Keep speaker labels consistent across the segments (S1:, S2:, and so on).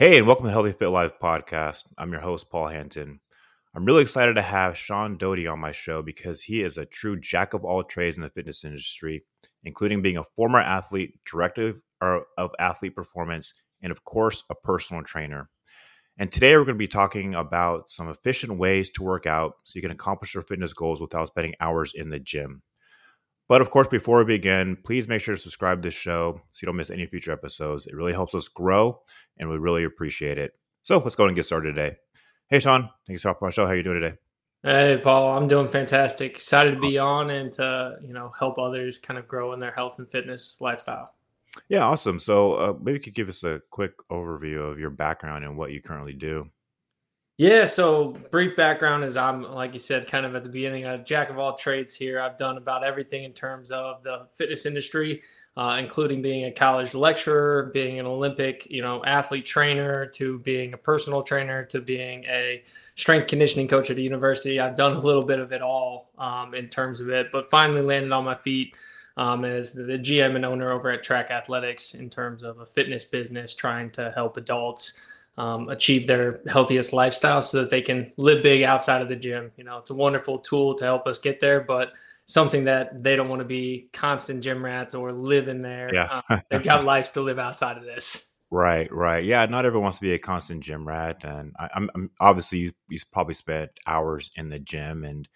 S1: Hey, and welcome to Healthy Fit Life podcast. I'm your host, Paul Hanton. I'm really excited to have Sean Doty on my show because he is a true jack of all trades in the fitness industry, including being a former athlete, director of athlete performance, and of course, a personal trainer. And today we're going to be talking about some efficient ways to work out so you can accomplish your fitness goals without spending hours in the gym. But of course, before we begin, please make sure to subscribe to this show so you don't miss any future episodes. It really helps us grow, and we really appreciate it. So let's go and get started today. Hey, Sean, thanks for my show. How are you doing today?
S2: Hey, Paul, I'm doing fantastic. Excited to be on and to you know help others kind of grow in their health and fitness lifestyle.
S1: Yeah, awesome. So uh, maybe you could give us a quick overview of your background and what you currently do.
S2: Yeah, so brief background is I'm like you said, kind of at the beginning, a jack of all trades here. I've done about everything in terms of the fitness industry, uh, including being a college lecturer, being an Olympic, you know, athlete trainer, to being a personal trainer, to being a strength conditioning coach at a university. I've done a little bit of it all um, in terms of it, but finally landed on my feet um, as the GM and owner over at Trak Athletics in terms of a fitness business, trying to help adults um, achieve their healthiest lifestyle so that they can live big outside of the gym. You know, it's a wonderful tool to help us get there, but something that they don't want to be constant gym rats or live in there.
S1: Yeah.
S2: um, they've got lives to live outside of this.
S1: Right, right. Yeah, not everyone wants to be a constant gym rat, and I, am I'm, obviously you, you, probably spent hours in the gym, and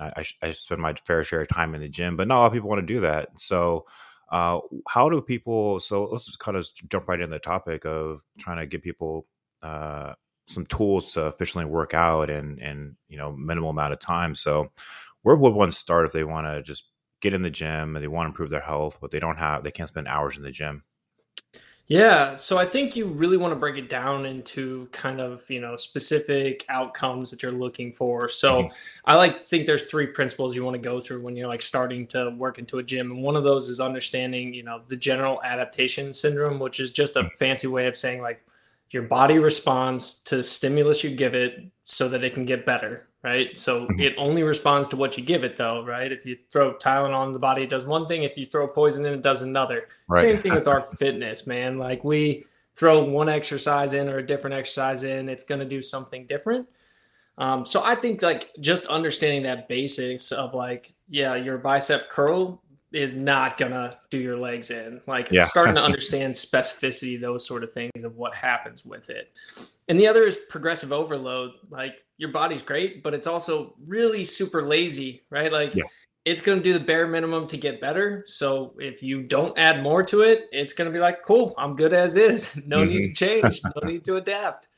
S1: I, I, I spend my fair share of time in the gym, but not a lot of people want to do that. So, uh, how do people? So let's just kind of jump right in the topic of trying to get people uh, some tools to efficiently work out and and you know minimal amount of time. So where would one start if they want to just get in the gym and they want to improve their health, but they don't have they can't spend hours in the gym?
S2: Yeah, so I think you really want to break it down into kind of, you know, specific outcomes that you're looking for. So mm-hmm. I like think there's three principles you want to go through when you're like starting to work into a gym. And one of those is understanding, you know, the general adaptation syndrome, which is just a mm-hmm. fancy way of saying like your body responds to stimulus you give it so that it can get better right? So mm-hmm. it only responds to what you give it though right? If you throw tylenol on the body it does one thing. If you throw poison in it does another. Right. same thing with our fitness man. Like we throw one exercise in or a different exercise in it's going to do something different. Um, so i think like just understanding that basics of like yeah your bicep curl is not gonna do your legs in. Like yeah. starting to understand specificity, those sort of things of what happens with it. And the other is progressive overload. Like your body's great, but it's also really super lazy, right? Like yeah. it's gonna do the bare minimum to get better. So if you don't add more to it, it's gonna be like, cool, I'm good as is. No mm-hmm. need to change, no need to adapt.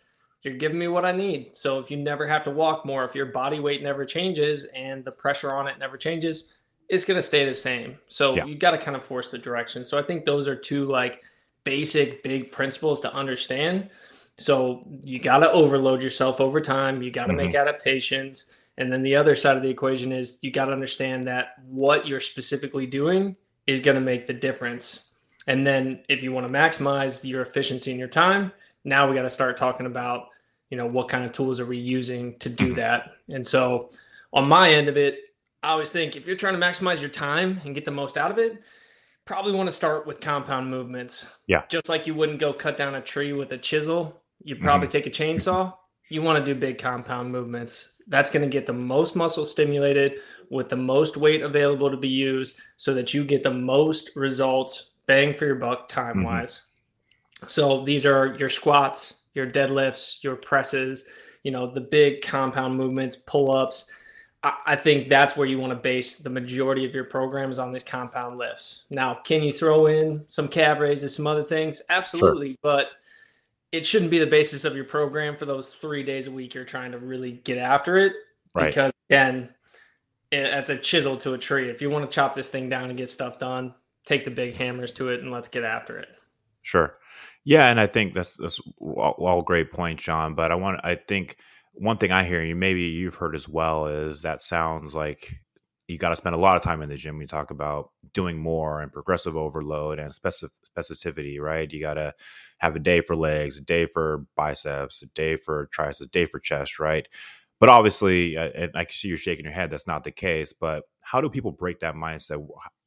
S2: You're giving me what I need. So if you never have to walk more, if your body weight never changes and the pressure on it never changes, it's going to stay the same. So yeah. you got to kind of force the direction. So I think those are two like basic big principles to understand. So you got to overload yourself over time. You got to mm-hmm. make adaptations. And then the other side of the equation is you got to understand that what you're specifically doing is going to make the difference. And then if you want to maximize your efficiency in your time, now we got to start talking about, you know, what kind of tools are we using to do mm-hmm. that? And so on my end of it, I always think if you're trying to maximize your time and get the most out of it, probably want to start with compound movements.
S1: Yeah.
S2: Just like you wouldn't go cut down a tree with a chisel, you probably mm-hmm. take a chainsaw. You want to do big compound movements. That's going to get the most muscle stimulated with the most weight available to be used so that you get the most results bang for your buck time wise. Mm-hmm. So these are your squats, your deadlifts, your presses, you know, the big compound movements, pull ups I think that's where you want to base the majority of your programs on these compound lifts. Now, can you throw in some calf raises, some other things? Absolutely, sure. but it shouldn't be the basis of your program for those three days a week you're trying to really get after it.
S1: Right.
S2: Because again, it's a chisel to a tree. If you want to chop this thing down and get stuff done, take the big hammers to it and let's get after it.
S1: Sure. Yeah, and I think that's that's all, all great points, John. But I want I think one thing I hear you, maybe you've heard as well, is that sounds like you got to spend a lot of time in the gym. We talk about doing more and progressive overload and specific specificity, right? You got to have a day for legs, a day for biceps, a day for triceps, a day for chest, right? But obviously, uh, and I can see you're shaking your head. That's not the case. But how do people break that mindset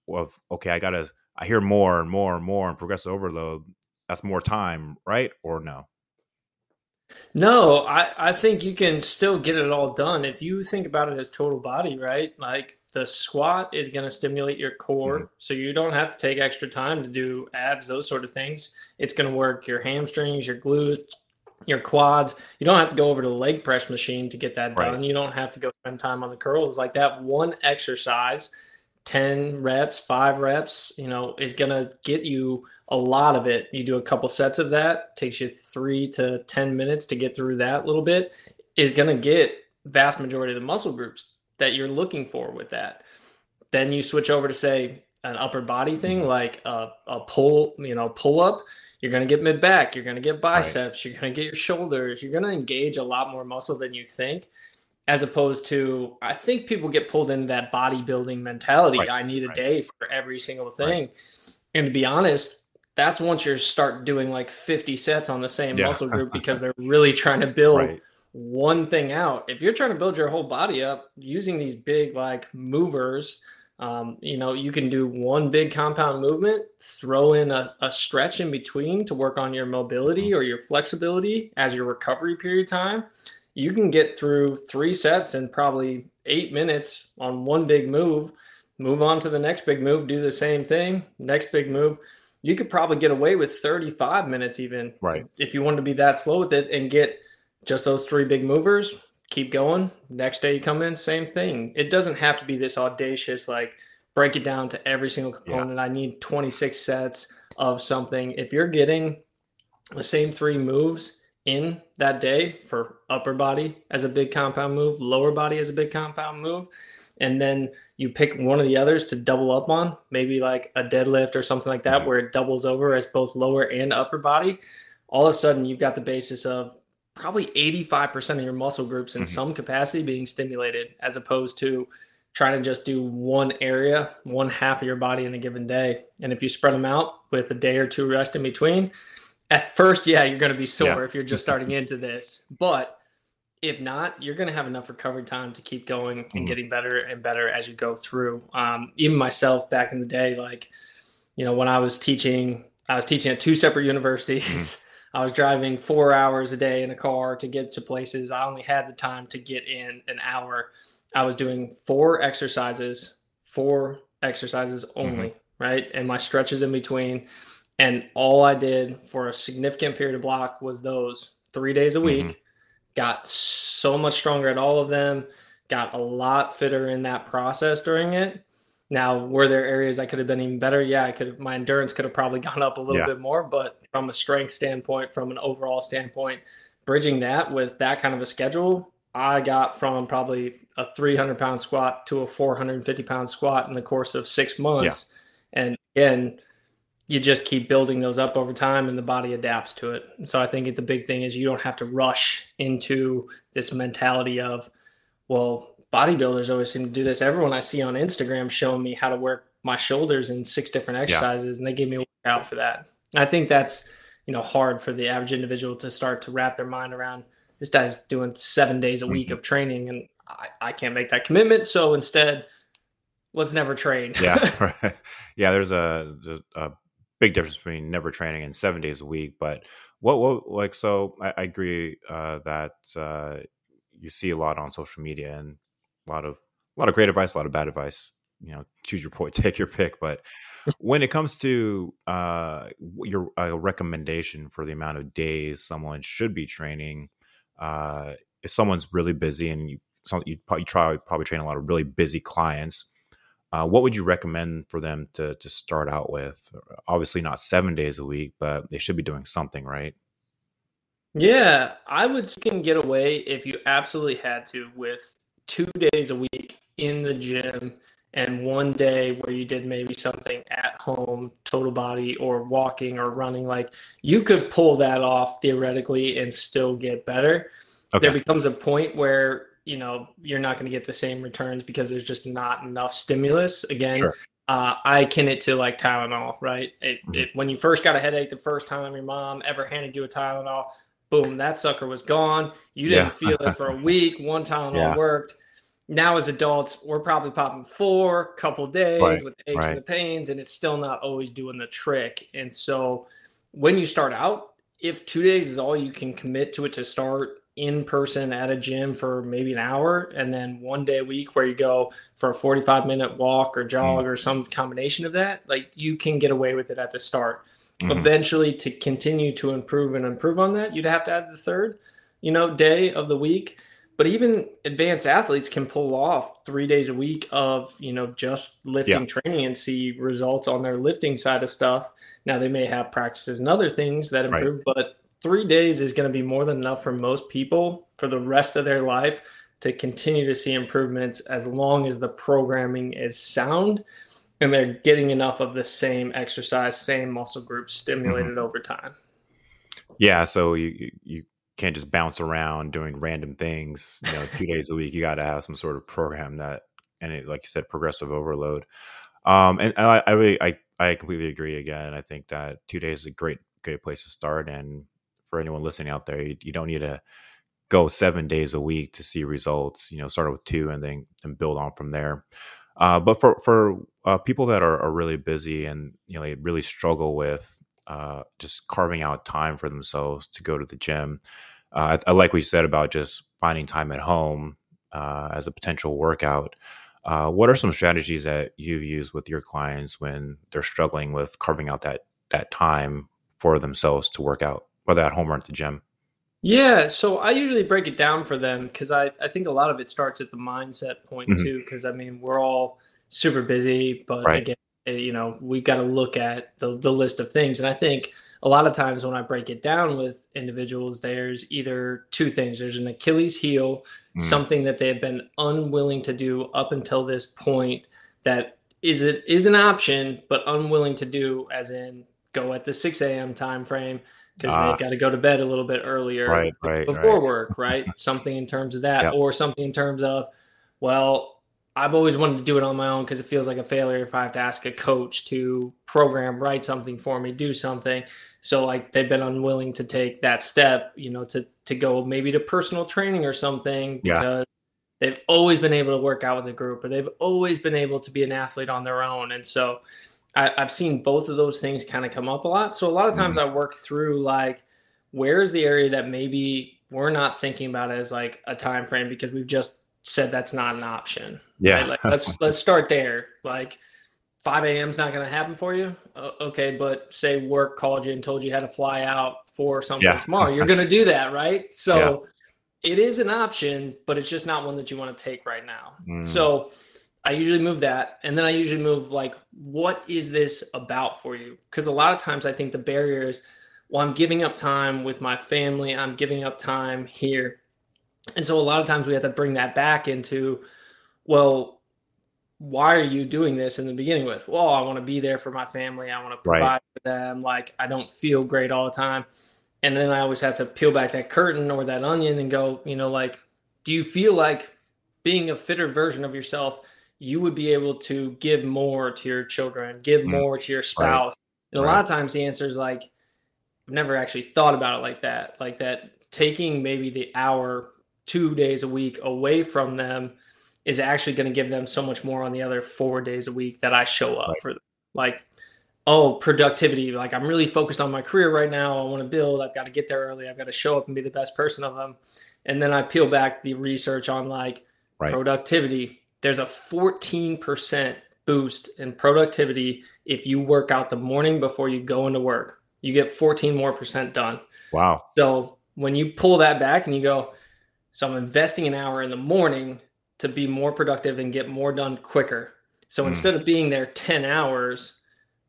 S1: of okay, I got to, I hear more and more and more and progressive overload. That's more time, right? Or no?
S2: No, I, I think you can still get it all done if you think about it as total body, right? Like the squat is going to stimulate your core, mm-hmm. so you don't have to take extra time to do abs, those sort of things. It's going to work your hamstrings, your glutes, your quads. You don't have to go over to the leg press machine to get that done. You don't have to go spend time on the curls. Like that one exercise, 10 reps, five reps, you know, is going to get you a lot of it. You do a couple sets of that, takes you three to 10 minutes to get through that little bit, is going to get vast majority of the muscle groups that you're looking for with that. Then you switch over to say an upper body thing mm-hmm. like a, a pull, you know, pull up. You're going to get mid back. You're going to get biceps. Right. You're going to get your shoulders. You're going to engage a lot more muscle than you think, as opposed to, I think people get pulled into that bodybuilding mentality. Right. I need a right. day for every single thing. And to be honest, that's once you start doing like 50 sets on the same yeah. muscle group because they're really trying to build right. one thing out. If you're trying to build your whole body up using these big like movers, um, you know, you can do one big compound movement, throw in a, a stretch in between to work on your mobility or your flexibility as your recovery period time. You can get through three sets in probably eight minutes on one big move, move on to the next big move, do the same thing, next big move you could probably get away with 35 minutes even
S1: right.
S2: if you wanted to be that slow with it and get just those three big movers keep going. Next day you come in same thing. It doesn't have to be this audacious like break it down to every single component. Yeah. i need 26 sets of something. If you're getting the same three moves in that day for upper body as a big compound move lower body as a big compound move and then you pick one of the others to double up on, maybe like a deadlift or something like that, where it doubles over as both lower and upper body, all of a sudden you've got the basis of probably 85% of your muscle groups in mm-hmm. some capacity being stimulated as opposed to trying to just do one area, one half of your body in a given day. And if you spread them out with a day or two rest in between, at first, yeah, you're going to be sore yeah. if you're just starting into this. But if not, you're going to have enough recovery time to keep going and mm-hmm. getting better and better as you go through. Um, even myself back in the day, like, you know, when I was teaching, I was teaching at two separate universities. Mm-hmm. I was driving four hours a day in a car to get to places. I only had the time to get in an hour. I was doing four exercises, four exercises only, mm-hmm. right? And my stretches in between. And all I did for a significant period of block was those three days a week. Got so much stronger at all of them, got a lot fitter in that process during it. Now, were there areas I could have been even better? Yeah, I could have, my endurance could have probably gone up a little yeah. bit more, but from a strength standpoint, from an overall standpoint, bridging that with that kind of a schedule, I got from probably a 300 pound squat to a 450 pound squat in the course of six months. Yeah. And again, you just keep building those up over time and the body adapts to it. So I think the big thing is you don't have to rush into this mentality of, well, bodybuilders always seem to do this. Everyone I see on Instagram showing me how to work my shoulders in six different exercises yeah. and they give me a workout for that. I think that's, you know, hard for the average individual to start to wrap their mind around this guy's doing seven days a week mm-hmm. of training and I, I can't make that commitment. So instead, let's never train.
S1: yeah. Right. Yeah. There's a, a big difference between never training and seven days a week. But what, what like, so I, I agree uh, that uh, you see a lot on social media and a lot of a lot of great advice, a lot of bad advice. You know, choose your point, take your pick. But when it comes to uh, your uh, recommendation for the amount of days someone should be training, uh, if someone's really busy and you you probably try probably train a lot of really busy clients uh, what would you recommend for them to to start out with? Obviously, not seven days a week, but they should be doing something, right?
S2: Yeah, I would can get away if you absolutely had to with two days a week in the gym and one day where you did maybe something at home, total body or walking or running. Like you could pull that off theoretically and still get better. Okay. There becomes a point where you know you're not going to get the same returns because there's just not enough stimulus again sure. uh, i akin it to like tylenol right it, mm-hmm. it, when you first got a headache the first time your mom ever handed you a tylenol boom that sucker was gone you didn't yeah. feel it for a week one tylenol yeah. worked now as adults we're probably popping four couple days right. with the aches right. and the pains and it's still not always doing the trick and so when you start out if two days is all you can commit to it to start in person at a gym for maybe an hour and then one day a week where you go for a 45 minute walk or jog mm-hmm. or some combination of that like you can get away with it at the start mm-hmm. eventually to continue to improve and improve on that you'd have to add the third you know day of the week but even advanced athletes can pull off three days a week of you know just lifting yeah. training and see results on their lifting side of stuff now they may have practices and other things that improve right. but three days is going to be more than enough for most people for the rest of their life to continue to see improvements as long as the programming is sound and they're getting enough of the same exercise, same muscle group stimulated mm-hmm. over time.
S1: Yeah, so you you can't just bounce around doing random things. You know, two days a week. You got to have some sort of program that, and it, like you said, progressive overload. Um, and I, I really, I, I completely agree. Again, I think that two days is a great, great place to start. And for anyone listening out there, you, you don't need to go seven days a week to see results. You know, start with two and then and build on from there. Uh, but for for uh, people that are, are really busy and you know they really struggle with uh, just carving out time for themselves to go to the gym, uh, I, I, like we said about just finding time at home uh, as a potential workout. Uh, what are some strategies that you've used with your clients when they're struggling with carving out that that time for themselves to work out? Whether at home or at the gym?
S2: Yeah, so I usually break it down for them because I, I think a lot of it starts at the mindset point mm-hmm. too. Because I mean, we're all super busy, but right. again, eh, you know, we've got to look at the, the list of things. And I think a lot of times when I break it down with individuals, there's either two things there's an Achilles heel, mm. something that they have been unwilling to do up until this point that is it is an option, but unwilling to do, as in go at the 6 a.m. time frame because uh, they got to go to bed a little bit earlier
S1: right, right,
S2: before
S1: right.
S2: work, right? something in terms of that, yep. or something in terms of, well, I've always wanted to do it on my own because it feels like a failure if I have to ask a coach to program, write something for me, do something. So like they've been unwilling to take that step, you know, to to go maybe to personal training or something yeah. because they've always been able to work out with a group or they've always been able to be an athlete on their own. And so I, have seen both of those things kind of come up a lot. So a lot of times mm-hmm. I work through like where's the area that maybe we're not thinking about as like a time frame because we've just said that's not an option.
S1: Yeah.
S2: Right? Like, let's let's start there. Like 5 a.m. is not going to happen for you. Uh, okay, but say work called you and told you how to fly out for something yeah. tomorrow. You're going to do that, right? So yeah. it is an option, but it's just not one that you want to take right now. Mm. So I usually move that. And then I usually move like, what is this about for you? Because a lot of times I think the barrier is, well, I'm giving up time with my family, I'm giving up time here. And so a lot of times we have to bring that back into, well, why are you doing this in the beginning with? Well, I want to be there for my family. I want to provide right. for them. Like I don't feel great all the time. And then I always have to peel back that curtain or that onion and go, you know, like, do you feel like being a fitter version of yourself you would be able to give more to your children, give mm more to your spouse. Right. And a right. lot of times the answer is like, I've never actually thought about it like that. Like that taking maybe the hour, two days a week away from them is actually going to give them so much more on the other four days a week that I show up right. for them. Like, oh, productivity. Like I'm really focused on my career right now. I want to build. I've got to get there early. I've got to show up and be the best person of them. And then I peel back the research on like productivity there's a 14% boost in productivity if you work out the morning before you go into work. You get 14 more percent done.
S1: Wow.
S2: So when you pull that back and you go, so I'm investing an hour in the morning to be more productive and get more done quicker. So mm. instead of being there 10 hours,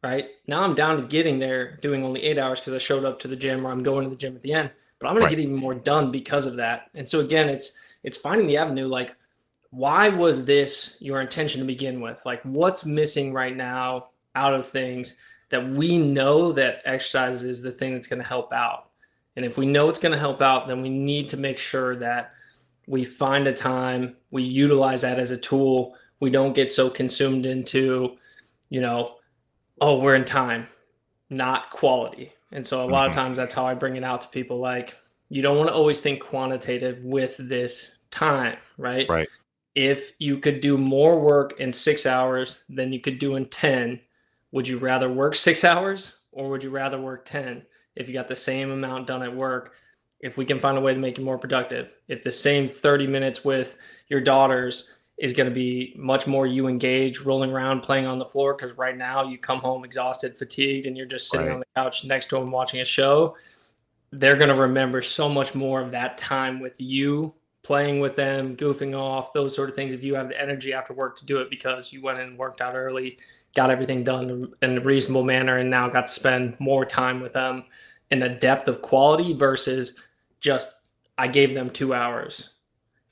S2: right now I'm down to getting there doing only eight hours because I showed up to the gym or I'm going to the gym at the end, but I'm going right. to get even more done because of that. And so again, it's, it's finding the avenue like, why was this your intention to begin with? Like, what's missing right now out of things that we know that exercise is the thing that's going to help out? And if we know it's going to help out, then we need to make sure that we find a time, we utilize that as a tool. We don't get so consumed into, you know, oh, we're in time, not quality. And so a lot mm-hmm. of times that's how I bring it out to people. Like, you don't want to always think quantitative with this time, right?
S1: Right
S2: if you could do more work in six hours than you could do in 10, would you rather work six hours or would you rather work 10? if you got the same amount done at work, if we can find a way to make you more productive, if the same 30 minutes with your daughters is going to be much more you engage rolling around playing on the floor because right now you come home exhausted fatigued and you're just sitting right. on the couch next to them watching a show they're going to remember so much more of that time with you playing with them goofing off those sort of things if you have the energy after work to do it because you went and worked out early got everything done in a reasonable manner and now got to spend more time with them in a depth of quality versus just i gave them two hours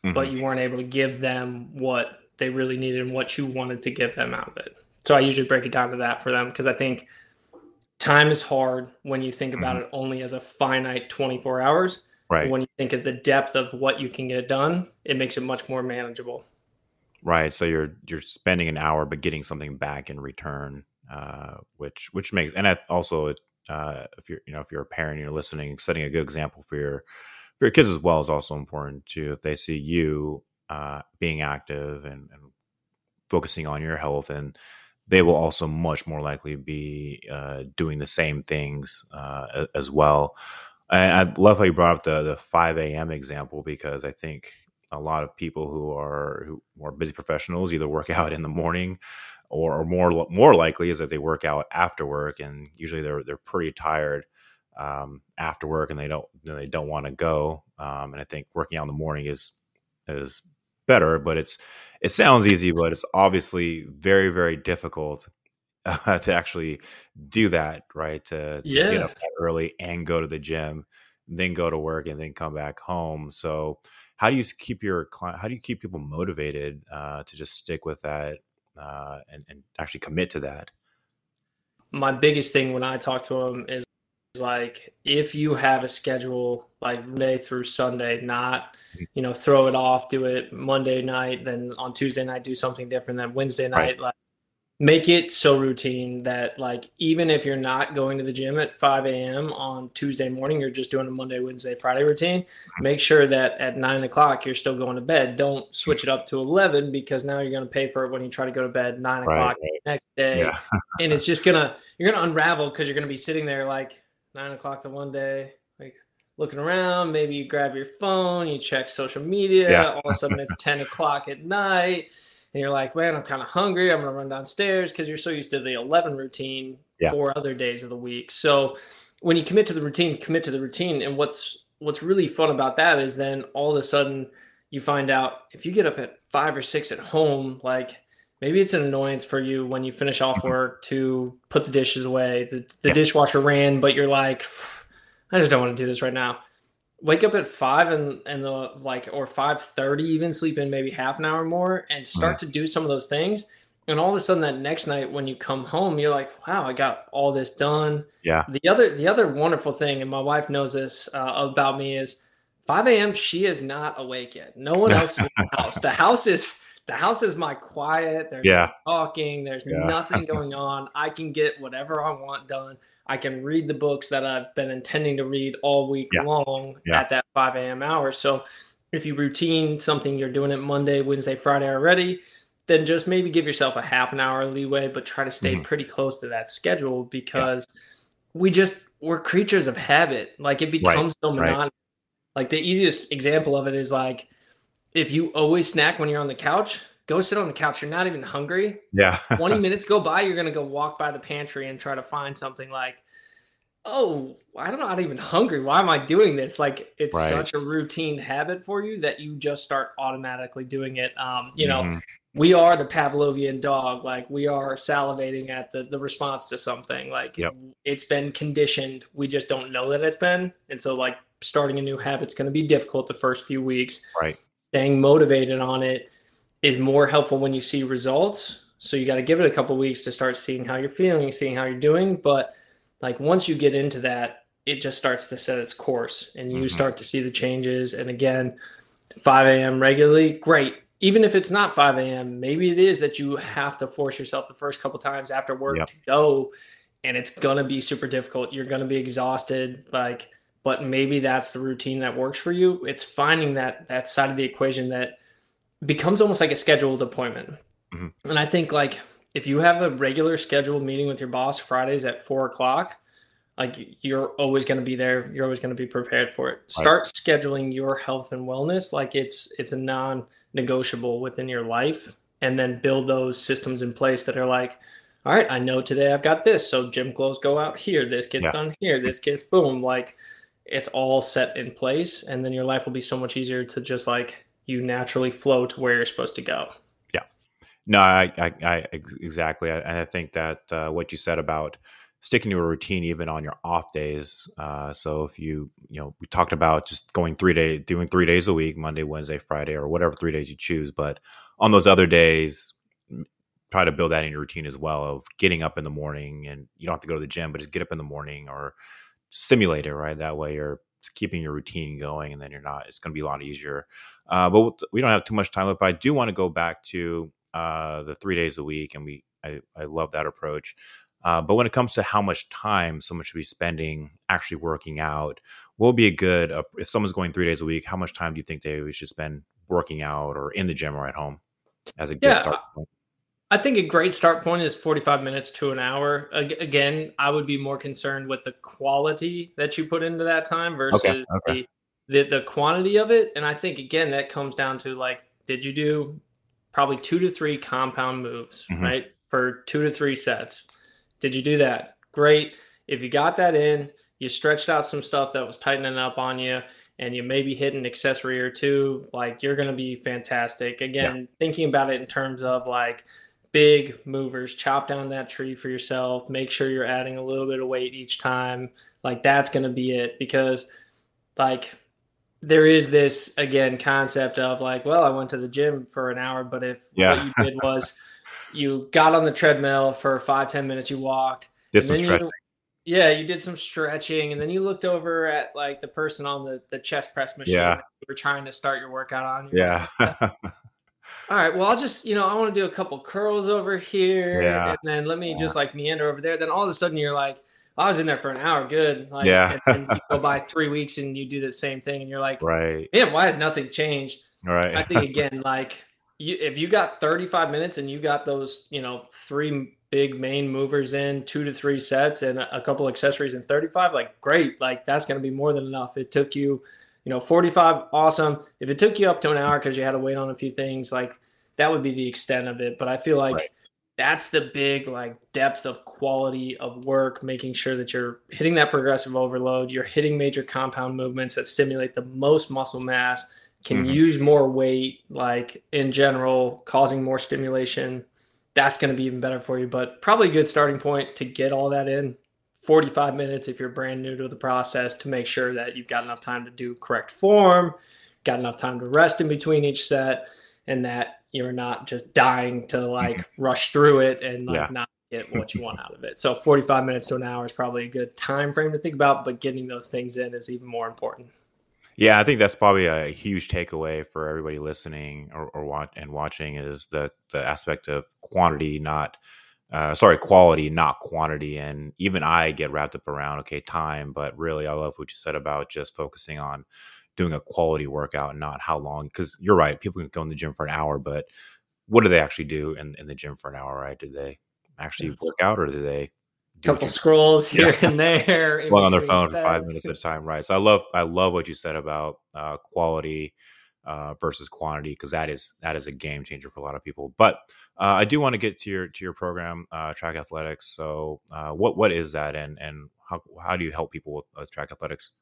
S2: mm-hmm. but you weren't able to give them what they really needed and what you wanted to give them out of it. So I usually break it down to that for them because I think time is hard when you think about mm-hmm. it only as a finite 24 hours.
S1: Right.
S2: When you think of the depth of what you can get done, it makes it much more manageable.
S1: Right. So you're you're spending an hour but getting something back in return, uh, which which makes and also uh, if you're you know if you're a parent you're listening, setting a good example for your for your kids as well is also important too. If they see you uh, being active and, and, focusing on your health, and they will also much more likely be uh, doing the same things uh, as well. And I love how you brought up the the five a.m. example because I think a lot of people who are who are busy professionals either work out in the morning or, or more more likely is that they work out after work and usually they're they're pretty tired um, after work and they don't they don't want to go. Um, and I think working out in the morning is is better, but it's it sounds easy, but it's obviously very very difficult uh, to actually do that. Right? To, to
S2: yeah.
S1: get up early and go to the gym, then go to work and then come back home. So how do you keep your client? How do you keep people motivated uh, to just stick with that uh, and, and actually commit to that?
S2: My biggest thing when I talk to them is like if you have a schedule like Monday through Sunday, not mm-hmm. you know throw it off, do it Monday night, then on Tuesday night do something different, then Wednesday night right. like make it so routine that like even if you're not going to the gym at 5 a.m on tuesday morning you're just doing a monday wednesday friday routine make sure that at 9 o'clock you're still going to bed don't switch it up to 11 because now you're going to pay for it when you try to go to bed 9 o'clock right. next day yeah. and it's just gonna you're gonna unravel because you're gonna be sitting there like nine o'clock the one day, like looking around. Maybe you grab your phone, you check social media. Yeah. All of a sudden, it's ten o'clock at night, and you're like, "Man, I'm kind of hungry. I'm gonna run downstairs," because you're so used to the eleven routine yeah. four other days of the week. So when you commit to the routine, commit to the routine. And what's what's really fun about that is then all of a sudden you find out if you get up at five or six at home, like maybe it's an annoyance for you when you finish off mm-hmm. work to put the dishes away. The, the dishwasher ran, but you're like, I just don't want to do this right now. Wake up at five and and the like or five thirty, even sleep in maybe half an hour more, and start mm-hmm. to do some of those things. And all of a sudden, that next night when you come home, you're like, "Wow, I got all this done."
S1: Yeah.
S2: The other the other wonderful thing, and my wife knows this uh, about me, is 5 a.m. She is not awake yet. No one else in the house. The house is the house is my quiet. There's yeah. no talking. There's yeah. nothing going on. I can get whatever I want done. I can read the books that I've been intending to read all week yeah. long at that 5 a.m. hour. So if you routine something you're doing it Monday, Wednesday, Friday already, then just maybe give yourself a half an hour leeway, but try to stay mm-hmm. pretty close to that schedule because we just we're creatures of habit. Like it becomes right. so monotonous. Right. Like the easiest example of it is like if you always snack when you're on the couch, go sit on the couch. You're not even hungry.
S1: Yeah.
S2: 20 minutes go by, you're going to go walk by the pantry and try to find something like, oh, I'm not even hungry. Why am I doing this? Like, it's right. such a routine habit for you that you just start automatically doing it. Um, you know, mm-hmm. we are the Pavlovian dog. Like, we are salivating at the, the response to something. Like, yep. it's been conditioned. We just don't know that it's been. And so, like, starting a new habit's going to be difficult the first few weeks.
S1: Right
S2: staying motivated on it is more helpful when you see results. So you got to give it a couple weeks to start seeing how you're feeling, seeing how you're doing. But like once you get into that, it just starts to set its course and you mm-hmm. start to see the changes. And again, 5 a.m. regularly, great. Even if it's not 5 a.m., maybe it is that you have to force yourself the first couple times after work yep. to go. And it's going to be super difficult. You're going to be exhausted. Like, but maybe that's the routine that works for you. It's finding that that side of the equation that becomes almost like a scheduled appointment. Mm-hmm. And I think like if you have a regular scheduled meeting with your boss Fridays at four o'clock, like you're always going to be there you're always going to be prepared for it start right. scheduling your health and wellness like it's it's a non-negotiable within your life and then build those systems in place that are like all right i know today i've got this so gym clothes go out here this gets yeah. done here this gets boom like it's all set in place and then your life will be so much easier to just like you naturally flow to where you're supposed to go
S1: yeah no i i, I exactly I, I think that uh, what you said about sticking to a routine even on your off days. Uh, so if you, you know, we talked about just going three day, doing three days a week, Monday, Wednesday, Friday, or whatever three days you choose. But on those other days, try to build that in your routine as well of getting up in the morning and you don't have to go to the gym, but just get up in the morning or simulate it, right? That way you're keeping your routine going and then you're not, it's going to be a lot easier. Uh, but we don't have too much time left, but I do want to go back to uh, the three days a week. And we, I, I love that approach. Uh, but when it comes to how much time someone should be spending actually working out, what would be a good, uh, if someone's going three days a week, how much time do you think they should spend working out or in the gym or at home as a good yeah, start point?
S2: I think a great start point is 45 minutes to an hour. Again, I would be more concerned with the quality that you put into that time versus okay, okay. The, the, the quantity of it. And I think again that comes down to like, did you do probably two to three compound moves, mm-hmm. right? For two to three sets. Did you do that? Great. If you got that in, you stretched out some stuff that was tightening up on you, and you maybe hit an accessory or two, like you're going to be fantastic. Again, yeah. thinking about it in terms of like big movers, chop down that tree for yourself, make sure you're adding a little bit of weight each time. Like that's going to be it. Because, like, there is this again concept of like, well, I went to the gym for an hour, but if
S1: yeah.
S2: what you did was you got on the treadmill for five ten minutes you walked
S1: did some stretching
S2: you, yeah you did some stretching and then you looked over at like the person on the, the chest press machine
S1: yeah.
S2: you were trying to start your workout on.
S1: Yeah
S2: all right well i'll just you know i want to do a couple curls over here
S1: yeah.
S2: and then let me yeah. just like meander over there then all of a sudden you're like I was in there for an hour, good.
S1: Like, yeah.
S2: and you go by three weeks and you do the same thing, and you're like,
S1: right,
S2: man, why has nothing changed?
S1: Right.
S2: I think again, like you, if you got 35 minutes and you got those, you know, three big main movers in, two to three sets and a couple accessories in 35, like great. Like that's going to be more than enough. It took you, you know, 45, awesome. If it took you up to an hour because you had to wait on a few things, like that would be the extent of it. But I feel like right. that's the big like depth of quality of work, making sure that you're hitting that progressive overload, you're hitting major compound movements that stimulate the most muscle mass can mm-hmm. use more weight, like in general, causing more stimulation, that's going to be even better for you. But probably a good starting point to get all that in 45 minutes if you're brand new to the process to make sure that you've got enough time to do correct form, got enough time to rest in between each set, and that you're not just dying to like mm-hmm. rush through it and like yeah. not get what you want out of it. So 45 minutes to an hour is probably a good time frame to think about, but getting those things in is even more important.
S1: Yeah, I think that's probably a huge takeaway for everybody listening or, or want, and watching is the the aspect of quantity, not uh, sorry, quality, not quantity. And even I get wrapped up around okay, time, but really, I love what you said about just focusing on doing a quality workout, and not how long. Because you're right, people can go in the gym for an hour, but what do they actually do in, in the gym for an hour? Right? Did they actually work out, or do they
S2: couple scrolls here yeah. and there
S1: well on their phone for five minutes at a time right so i love i love what you said about uh, quality uh, versus quantity because that is that is a game changer for a lot of people but uh, i do want to get to your to your program uh, trak athletics so uh, what what is that and and how, how do you help people with, with trak athletics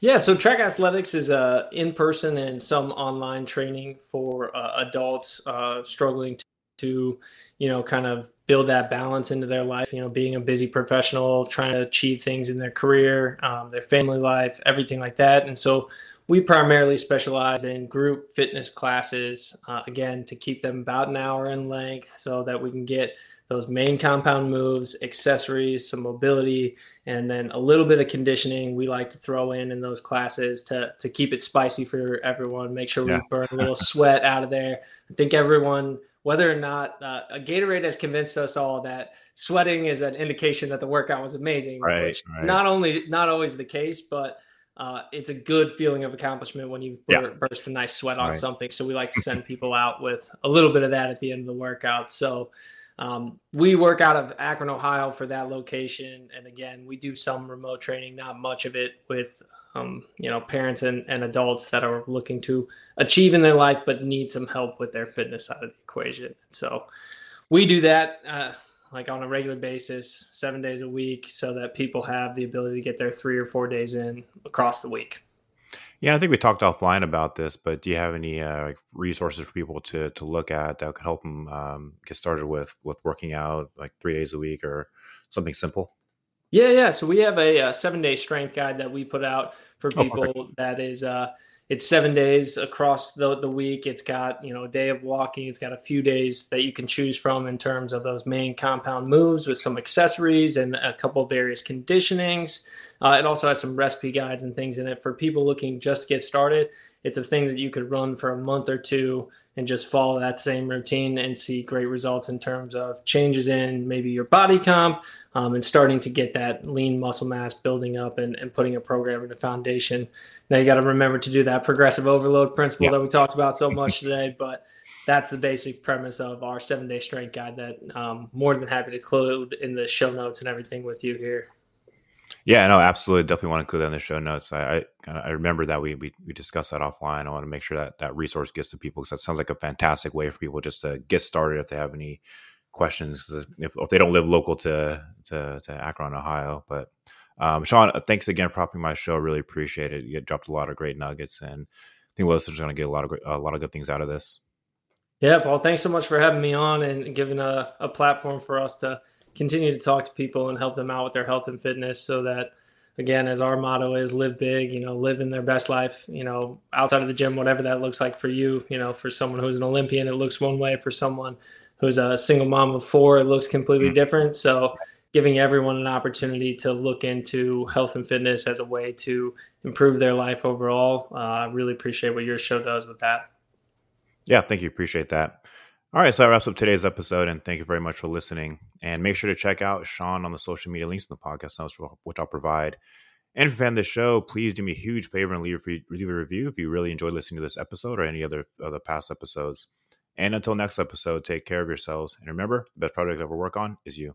S2: yeah, so trak athletics is uh, in person and some online training for uh, adults uh, struggling to, to, you know, kind of build that balance into their life. You know, being a busy professional, trying to achieve things in their career, um, their family life, everything like that. And so we primarily specialize in group fitness classes, uh, again, to keep them about an hour in length so that we can get those main compound moves, accessories, some mobility, and then a little bit of conditioning we like to throw in in those classes to, to keep it spicy for everyone, make sure we burn a little sweat out of there. I think everyone whether or not uh, a Gatorade has convinced us all that sweating is an indication that the workout was amazing.
S1: Right. right.
S2: Not only not always the case, but uh, it's a good feeling of accomplishment when you yeah. burst a nice sweat on right. something. So we like to send people out with a little bit of that at the end of the workout. So Um, we work out of Akron, Ohio for that location. And again, we do some remote training, not much of it with, um, you know, parents and, and adults that are looking to achieve in their life, but need some help with their fitness side of the equation. So we do that. Uh, like on a regular basis, seven days a week, so that people have the ability to get their three or four days in across the week.
S1: Yeah, I think we talked offline about this, but do you have any uh, like resources for people to to look at that could help them um, get started with with working out like three days a week or something simple?
S2: Yeah, yeah. So we have a, a seven day strength guide that we put out for oh, people oh, that is uh, it's seven days across the, the week. It's got, you know, a day of walking. It's got a few days that you can choose from in terms of those main compound moves with some accessories and a couple of various conditionings. Uh, it also has some recipe guides and things in it for people looking just to get started. It's a thing that you could run for a month or two and just follow that same routine and see great results in terms of changes in maybe your body comp um, and starting to get that lean muscle mass building up and, and putting a program in the foundation. Now you got to remember to do that progressive overload principle yeah. that we talked about so much today, but that's the basic premise of our seven day strength guide that I'm um, more than happy to include in the show notes and everything with you here.
S1: Yeah, no, absolutely. Definitely want to include that in the show notes. I, I, I remember that we, we, we discussed that offline. I want to make sure that that resource gets to people because that sounds like a fantastic way for people just to get started if they have any questions. If, if they don't live local to, to, to Akron, Ohio. But um, Sean, uh, thanks again for helping my show. Really appreciate it. You dropped a lot of great nuggets, and I think listeners are going to get a lot of a lot of good things out of this.
S2: Yeah, Paul. Thanks so much for having me on and giving a, a platform for us to continue to talk to people and help them out with their health and fitness so that again as our motto is live big you know live in their best life you know outside of the gym whatever that looks like for you you know for someone who's an olympian it looks one way. For someone who's a single mom of four it looks completely mm-hmm. different. So giving everyone an opportunity to look into health and fitness as a way to improve their life overall uh, i really appreciate what your show does with that.
S1: Yeah thank you. Appreciate that all right, so that wraps up today's episode, and thank you very much for listening. And make sure to check out Sean on the social media links in the podcast notes, which I'll provide. And if you found this show, please do me a huge favor and leave a, leave a review if you really enjoyed listening to this episode or any other other past episodes. And until next episode, take care of yourselves. And remember, the best project to ever work on is you.